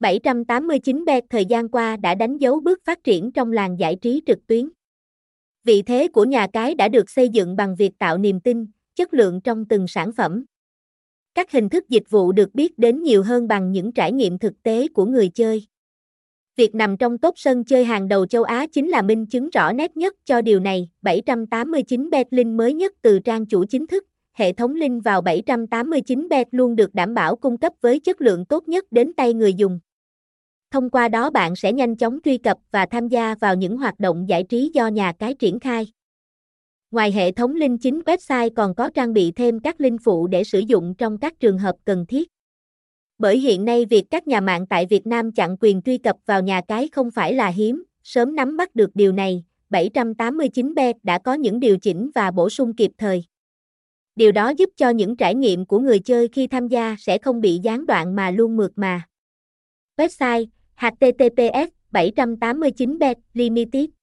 789bet thời gian qua đã đánh dấu bước phát triển trong làng giải trí trực tuyến. Vị thế của nhà cái đã được xây dựng bằng việc tạo niềm tin, chất lượng trong từng sản phẩm. Các hình thức dịch vụ được biết đến nhiều hơn bằng những trải nghiệm thực tế của người chơi. Việc nằm trong top sân chơi hàng đầu châu Á chính là minh chứng rõ nét nhất cho điều này. 789 bet link mới nhất từ trang chủ chính thức, hệ thống link vào 789 bet luôn được đảm bảo cung cấp với chất lượng tốt nhất đến tay người dùng. Thông qua đó bạn sẽ nhanh chóng truy cập và tham gia vào những hoạt động giải trí do nhà cái triển khai. Ngoài hệ thống link chính website còn có trang bị thêm các link phụ để sử dụng trong các trường hợp cần thiết. Bởi hiện nay việc các nhà mạng tại Việt Nam chặn quyền truy cập vào nhà cái không phải là hiếm, sớm nắm bắt được điều này, 789bet đã có những điều chỉnh và bổ sung kịp thời. Điều đó giúp cho những trải nghiệm của người chơi khi tham gia sẽ không bị gián đoạn mà luôn mượt mà. Website https 789bet limited.